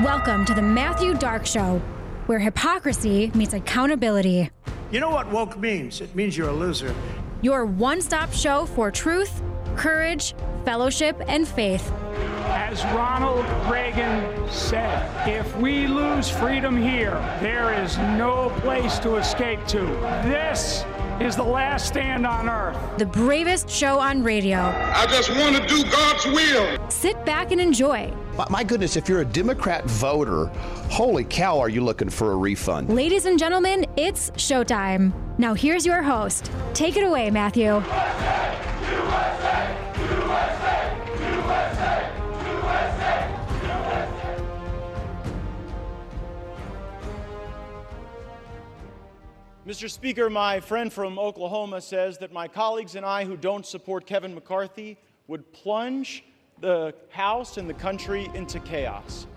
Welcome to the Matthew Dark Show, where hypocrisy meets accountability. You know what woke means? It means you're a loser. Your one stop show for truth, courage, fellowship, and faith. As Ronald Reagan said, if we lose freedom here, there is no place to escape to. This is the last stand on earth. The bravest show on radio. I just want to do God's will. Sit back and enjoy. My goodness, if you're a Democrat voter, holy cow, are you looking for a refund? Ladies and gentlemen, it's showtime. Now here's your host. Take it away, Matthew. Mr. Speaker, my friend from Oklahoma says that my colleagues and I who don't support Kevin McCarthy would plunge the House and the country into chaos.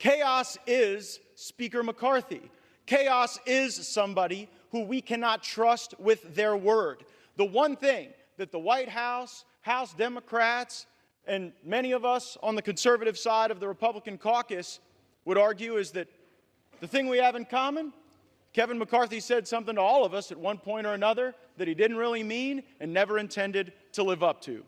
Chaos is Speaker McCarthy. Chaos is somebody who we cannot trust with their word. The one thing that the White House, House Democrats, and many of us on the conservative side of the Republican caucus would argue is that the thing we have in common Kevin McCarthy said something to all of us at one point or another that he didn't really mean and never intended to live up to.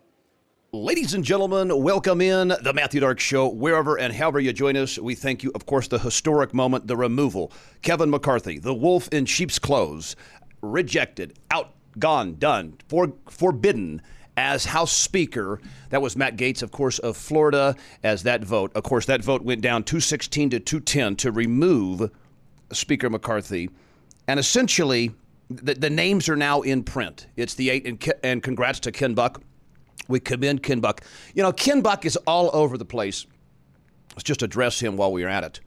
Ladies and gentlemen, welcome in the Matthew Dark Show. Wherever and however you join us, we thank you. Of course, the historic moment, the removal. Kevin McCarthy, the wolf in sheep's clothes, rejected, out, gone, done, for, forbidden as House Speaker. That was Matt Gaetz, of course, of Florida, as that vote. Of course, that vote went down 216 to 210 to remove Speaker McCarthy. And essentially, the, the names are now in print. It's the eight, and, and congrats to Ken Buck. We commend Ken Buck. You know, Ken Buck is all over the place. Let's just address him while we're at it.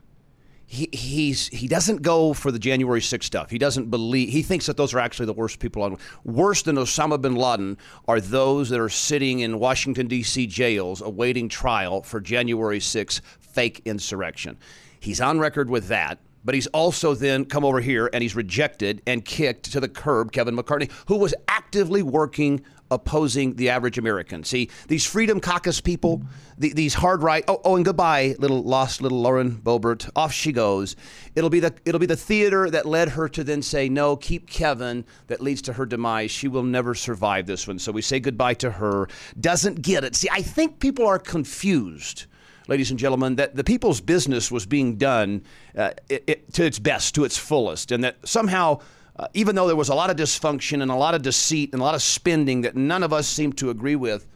He, he's he doesn't go for the January 6th stuff. He doesn't believe he thinks that those are actually the worst people on worse than Osama bin Laden are those that are sitting in Washington D.C. jails awaiting trial for January 6th fake insurrection. He's on record with that but he's also then come over here and he's rejected and kicked to the curb Kevin McCarthy, who was actively working opposing the average American. See, these Freedom Caucus people, the, these hard right. Oh, oh, and goodbye, little lost little Lauren Boebert. Off she goes. It'll be the it'll be the theater that led her to then say no, keep Kevin. That leads to her demise. She will never survive this one. So we say goodbye to her. Doesn't get it. See, I think people are confused ladies and gentlemen, that the people's business was being done uh, it, it, to its best, to its fullest, and that somehow, uh, even though there was a lot of dysfunction and a lot of deceit and a lot of spending that none of us seemed to agree with,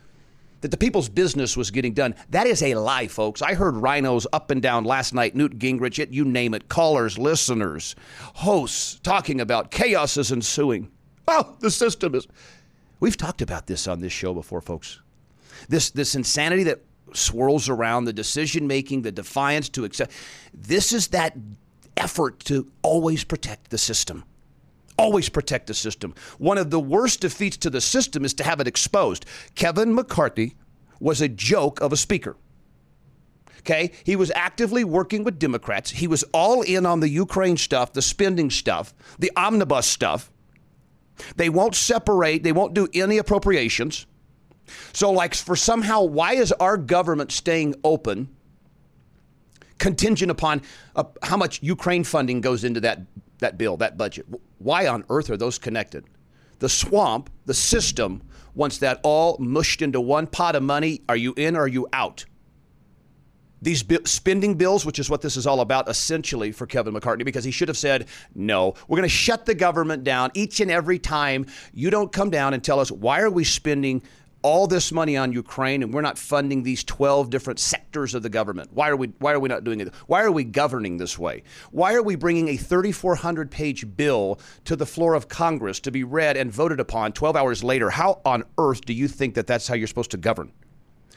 that the people's business was getting done. That is a lie, folks. I heard RINOs up and down last night, Newt Gingrich, it, you name it, callers, listeners, hosts talking about chaos is ensuing. Oh, the system is. We've talked about this on this show before, folks. This this insanity that swirls around the decision making, the defiance to accept. This is that effort to always protect the system. Always protect the system. One of the worst defeats to the system is to have it exposed. Kevin McCarthy was a joke of a speaker. Okay? He was actively working with Democrats. He was all in on the Ukraine stuff, the spending stuff, the omnibus stuff. They won't separate, they won't do any appropriations. So, like, for somehow, why is our government staying open contingent upon uh, how much Ukraine funding goes into that, that bill, that budget? Why on earth are those connected? The swamp, the system, wants that all mushed into one pot of money. Are you in or are you out? These bi- spending bills, which is what this is all about essentially for Kevin McCarthy, because he should have said, no, we're going to shut the government down each and every time you don't come down and tell us why are we spending all this money on Ukraine and we're not funding these 12 different sectors of the government. Why are we why are we not doing it? Why are we governing this way? Why are we bringing a 3400 page bill to the floor of Congress to be read and voted upon 12 hours later? How on earth do you think that that's how you're supposed to govern?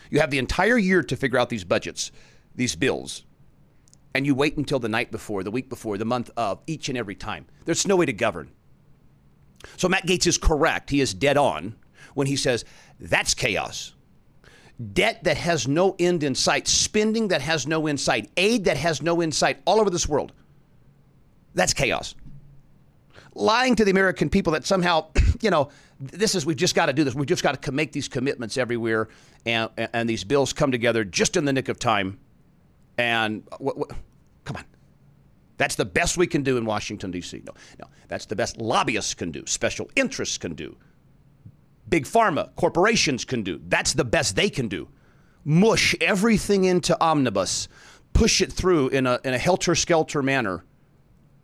You have the entire year to figure out these budgets, these bills. And you wait until the night before, the week before, the month of, each and every time. There's no way to govern. So Matt Gaetz is correct. He is dead on when he says that's chaos. Debt that has no end in sight, spending that has no end sight, aid that has no end sight all over this world. That's chaos. Lying to the American people that somehow, you know, this is, we've just got to do this. We've just got to make these commitments everywhere, and, and these bills come together just in the nick of time. And what, what, come on. That's the best we can do in Washington, D.C. No, no, that's the best lobbyists can do, special interests can do, big pharma, corporations can do. That's the best they can do. Mush everything into omnibus, push it through in a, in a helter skelter manner,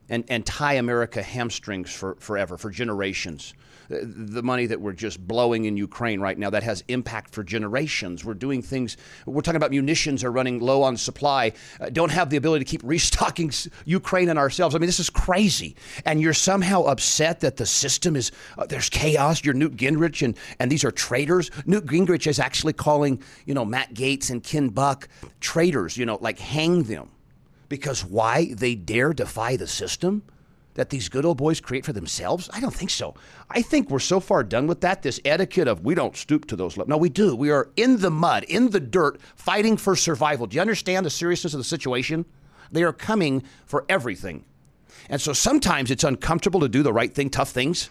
and, and tie America hamstrings for, forever, for generations the money that we're just blowing in Ukraine right now that has impact for generations. We're doing things, we're talking about munitions are running low on supply, uh, don't have the ability to keep restocking Ukraine and ourselves. I mean, this is crazy. And you're somehow upset that the system is, uh, there's chaos. You're Newt Gingrich and, and these are traitors. Newt Gingrich is actually calling, you know, Matt Gaetz and Ken Buck traitors, you know, like hang them. Because why? They dare defy the system? that these good old boys create for themselves? I don't think so. I think we're so far done with that. This etiquette of we don't stoop to those levels. No, we do. We are in the mud, in the dirt, fighting for survival. Do you understand the seriousness of the situation? They are coming for everything. And so sometimes it's uncomfortable to do the right thing, tough things.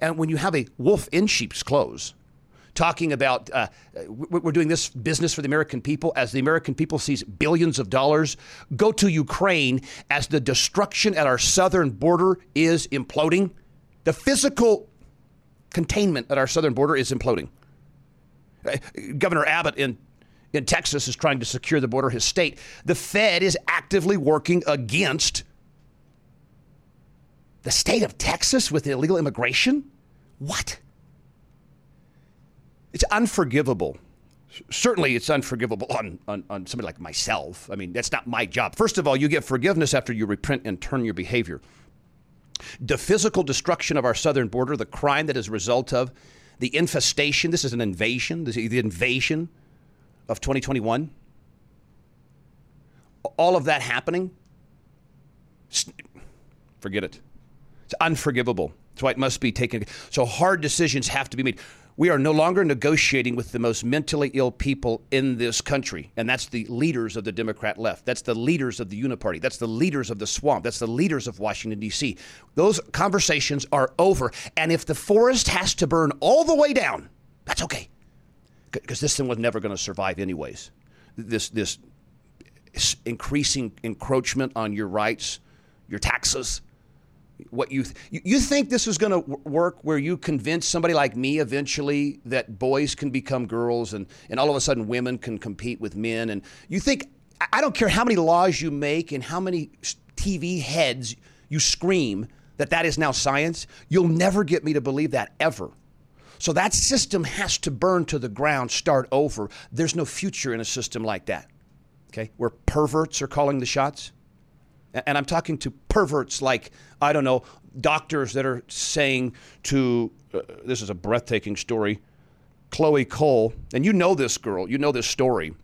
And when you have a wolf in sheep's clothes, talking about uh, we're doing this business for the American people as the American people sees billions of dollars go to Ukraine as the destruction at our southern border is imploding. The physical containment at our southern border is imploding. Uh, Governor Abbott in in Texas is trying to secure the border of his state. The Fed is actively working against the state of Texas with illegal immigration. What? It's unforgivable. Certainly, it's unforgivable on, on, on somebody like myself. I mean, that's not my job. First of all, you get forgiveness after you repent and turn your behavior. The physical destruction of our southern border, the crime that is a result of the infestation, this is an invasion, this is the invasion of 2021. All of that happening, forget it. It's unforgivable. That's why it must be taken. So hard decisions have to be made. We are no longer negotiating with the most mentally ill people in this country, and that's the leaders of the Democrat left. That's the leaders of the Uniparty. That's the leaders of the swamp. That's the leaders of Washington, D.C. Those conversations are over. And if the forest has to burn all the way down, that's okay, because this thing was never going to survive, anyways. This, this increasing encroachment on your rights, your taxes, what you th- you think this is going to work where you convince somebody like me eventually that boys can become girls and and all of a sudden women can compete with men? And you think I don't care how many laws you make and how many TV heads you scream that that is now science you'll never get me to believe that ever. So that system has to burn to the ground start over. There's no future in a system like that. Okay? Where perverts are calling the shots and I'm talking to perverts like, I don't know, doctors that are saying to, uh, this is a breathtaking story, Chloe Cole, and you know this girl, you know this story.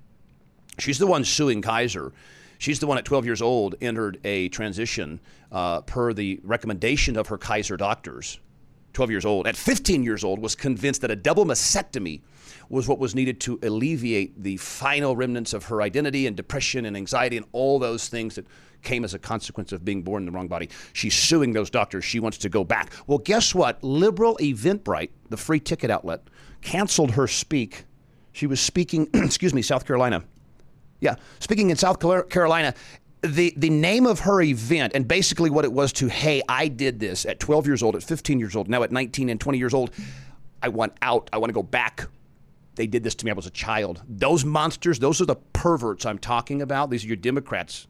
She's the one suing Kaiser. She's the one at 12 years old entered a transition uh, per the recommendation of her Kaiser doctors. 12 years old. At 15 years old, was convinced that a double mastectomy was what was needed to alleviate the final remnants of her identity and depression and anxiety and all those things that came as a consequence of being born in the wrong body. She's suing those doctors. She wants to go back. Well, guess what? Liberal Eventbrite, the free ticket outlet, canceled her speak. She was speaking, excuse me, South Carolina. Yeah, speaking in South Carolina. The, the name of her event and basically what it was to, hey, I did this at 12 years old, at 15 years old, now at 19 and 20 years old. I want out. I want to go back they did this to me. I was a child. Those monsters, those are the perverts I'm talking about. These are your Democrats.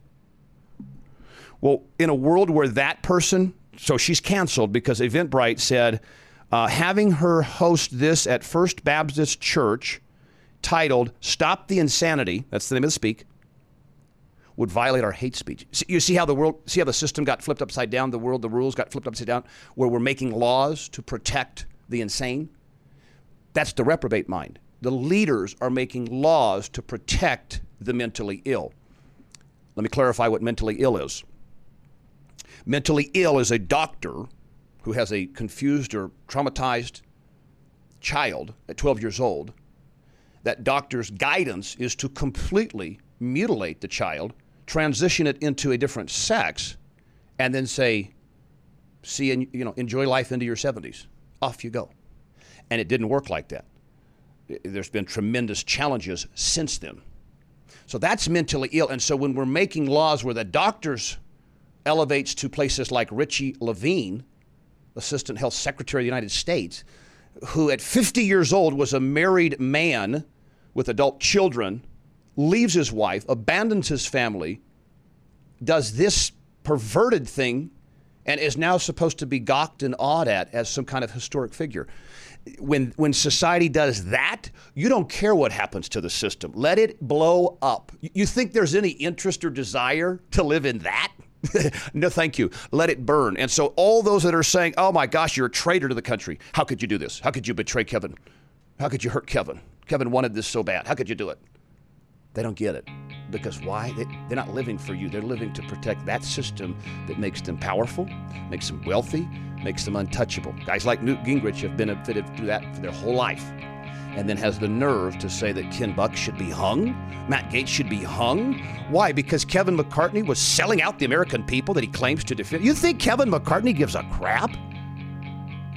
Well, in a world where that person, so she's canceled because Eventbrite said uh, having her host this at First Baptist Church titled Stop the Insanity, that's the name of the speak, would violate our hate speech. You see how the world, see how the system got flipped upside down, the world, the rules got flipped upside down, where we're making laws to protect the insane? That's the reprobate mind. The leaders are making laws to protect the mentally ill. Let me clarify what mentally ill is. Mentally ill is a doctor who has a confused or traumatized child at 12 years old. That doctor's guidance is to completely mutilate the child, transition it into a different sex, and then say, "See, and you know, enjoy life into your 70s. Off you go." And it didn't work like that. There's been tremendous challenges since then. So that's mentally ill. And so when we're making laws where the doctors elevates to places like Richie Levine, Assistant Health Secretary of the United States, who at 50 years old was a married man with adult children, leaves his wife, abandons his family, does this perverted thing, and is now supposed to be gawked and awed at as some kind of historic figure. When, when society does that, you don't care what happens to the system. Let it blow up. You think there's any interest or desire to live in that? no, thank you. Let it burn. And so, all those that are saying, oh my gosh, you're a traitor to the country. How could you do this? How could you betray Kevin? How could you hurt Kevin? Kevin wanted this so bad. How could you do it? They don't get it. Because why? They, they're not living for you. They're living to protect that system that makes them powerful, makes them wealthy, makes them untouchable. Guys like Newt Gingrich have benefited through that for their whole life and then has the nerve to say that Ken Buck should be hung, Matt Gaetz should be hung. Why? Because Kevin McCarthy was selling out the American people that he claims to defend. You think Kevin McCarthy gives a crap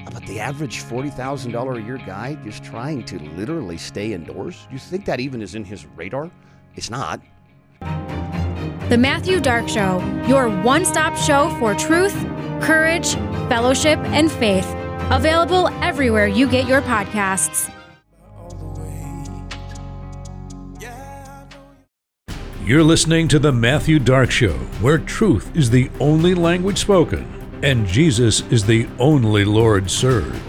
about the average $40,000 a year guy just trying to literally stay indoors? You think that even is in his radar? It's not. The Matthew Dark Show, your one stop show for truth, courage, fellowship, and faith. Available everywhere you get your podcasts. You're listening to The Matthew Dark Show, where truth is the only language spoken and Jesus is the only Lord served.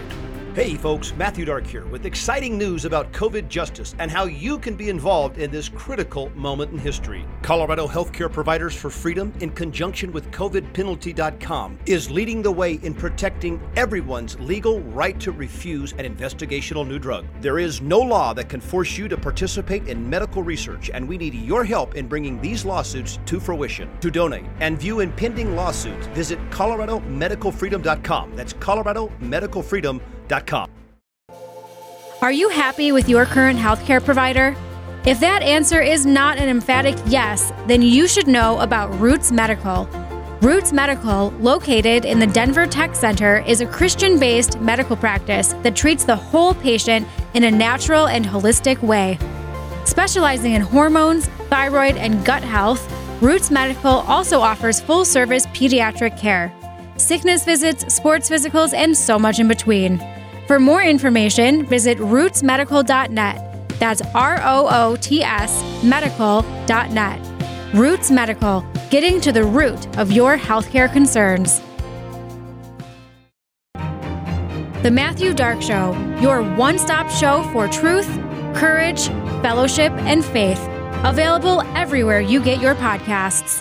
Hey, folks, Matthew Dark here with exciting news about COVID justice and how you can be involved in this critical moment in history. Colorado Healthcare Providers for Freedom, in conjunction with COVIDpenalty.com, is leading the way in protecting everyone's legal right to refuse an investigational new drug. There is no law that can force you to participate in medical research, and we need your help in bringing these lawsuits to fruition. To donate and view impending lawsuits, visit ColoradoMedicalFreedom.com. That's ColoradoMedicalFreedom.com. Are you happy with your current healthcare provider? If that answer is not an emphatic yes, then you should know about Roots Medical. Roots Medical, located in the Denver Tech Center, is a Christian based medical practice that treats the whole patient in a natural and holistic way. Specializing in hormones, thyroid, and gut health, Roots Medical also offers full service pediatric care, sickness visits, sports physicals, and so much in between. For more information, visit rootsmedical.net. That's R O O T S medical.net. Roots Medical, getting to the root of your healthcare concerns. The Matthew Dark Show, your one stop show for truth, courage, fellowship, and faith. Available everywhere you get your podcasts.